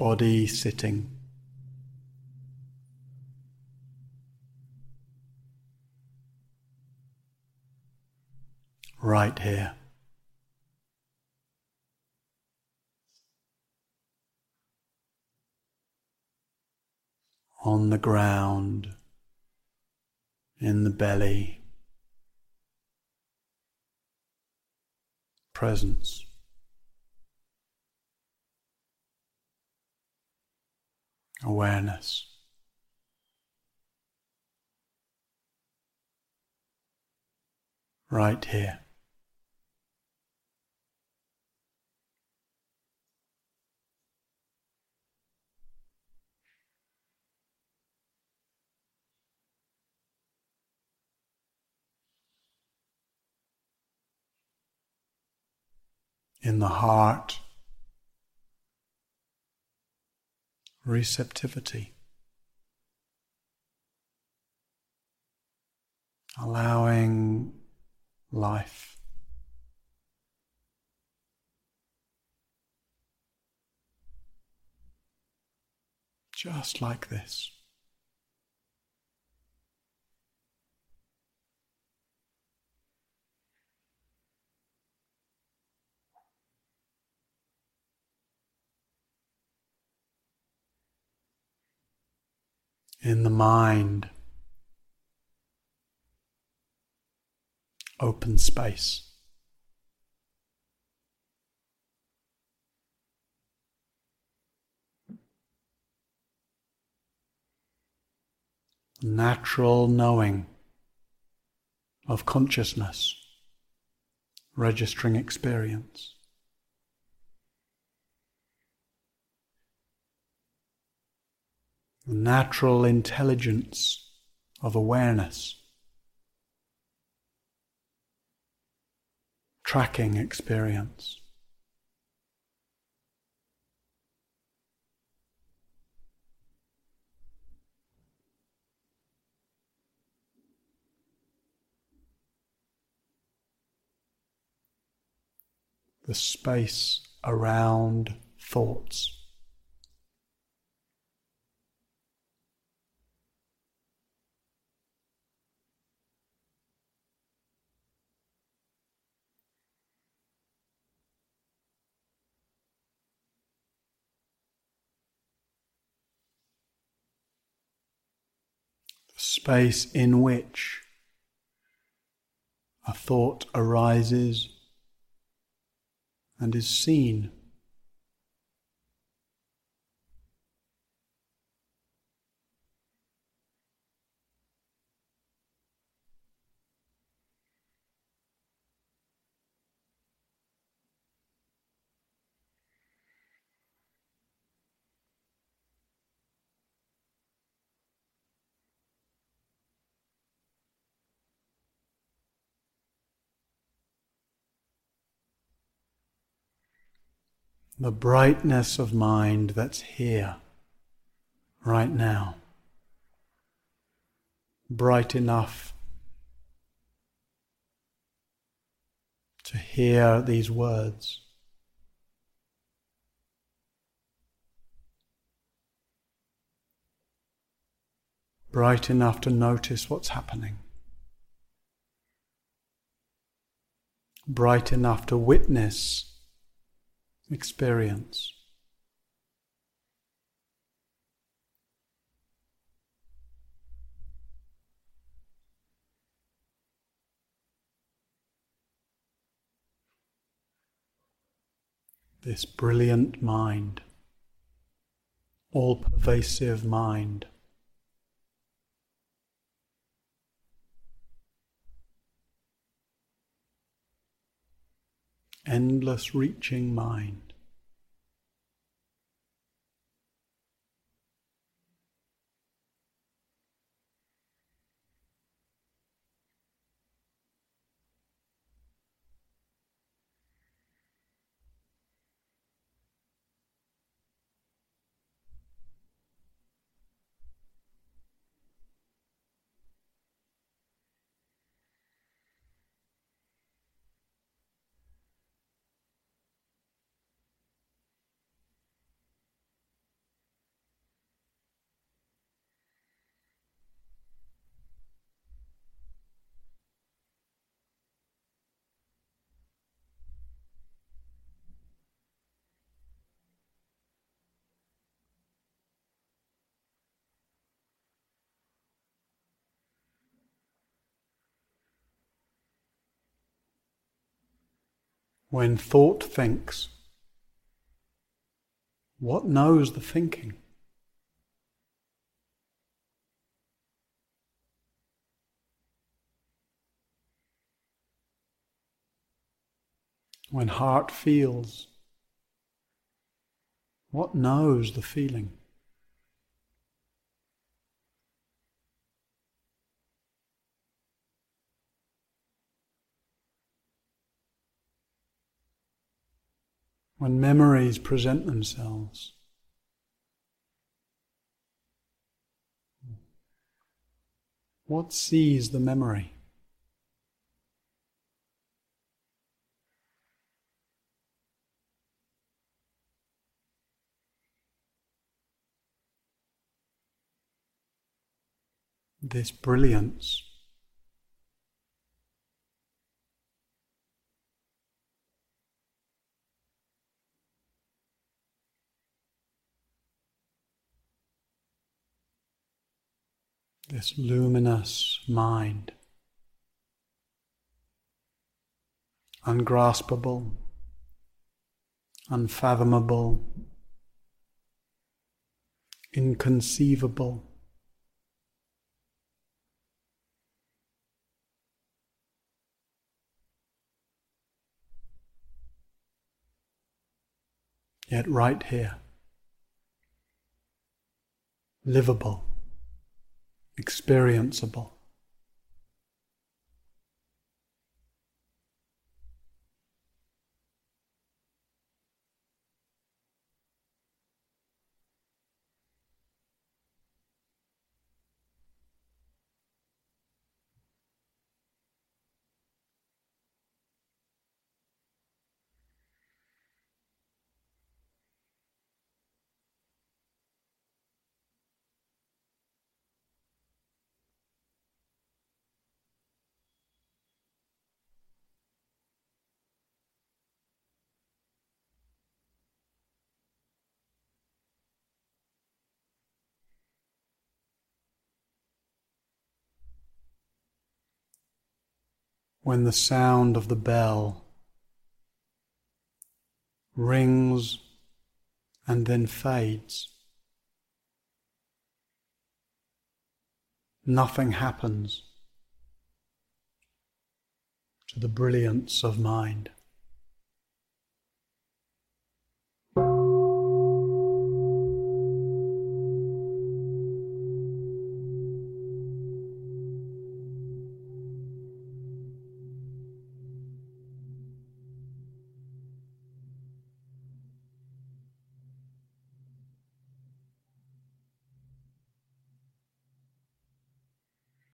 body sitting. Right here. On the ground, in the belly, presence. Awareness. Right here. In the heart. Receptivity. Allowing life. Just like this. In the mind, open space. Natural knowing of consciousness, registering experience. Natural intelligence of awareness, tracking experience. The space around thoughts. Space in which a thought arises and is seen. The brightness of mind that's here, right now. Bright enough to hear these words. Bright enough to notice what's happening. Bright enough to witness experience. This brilliant mind, all pervasive mind. Endless reaching mind. When thought thinks, what knows the thinking? When heart feels, what knows the feeling? When memories present themselves, what sees the memory? this brilliance. This luminous mind, ungraspable, unfathomable, inconceivable. yet right here. Livable, experienceable. When the sound of the bell rings and then fades. Nothing happens to the brilliance of mind.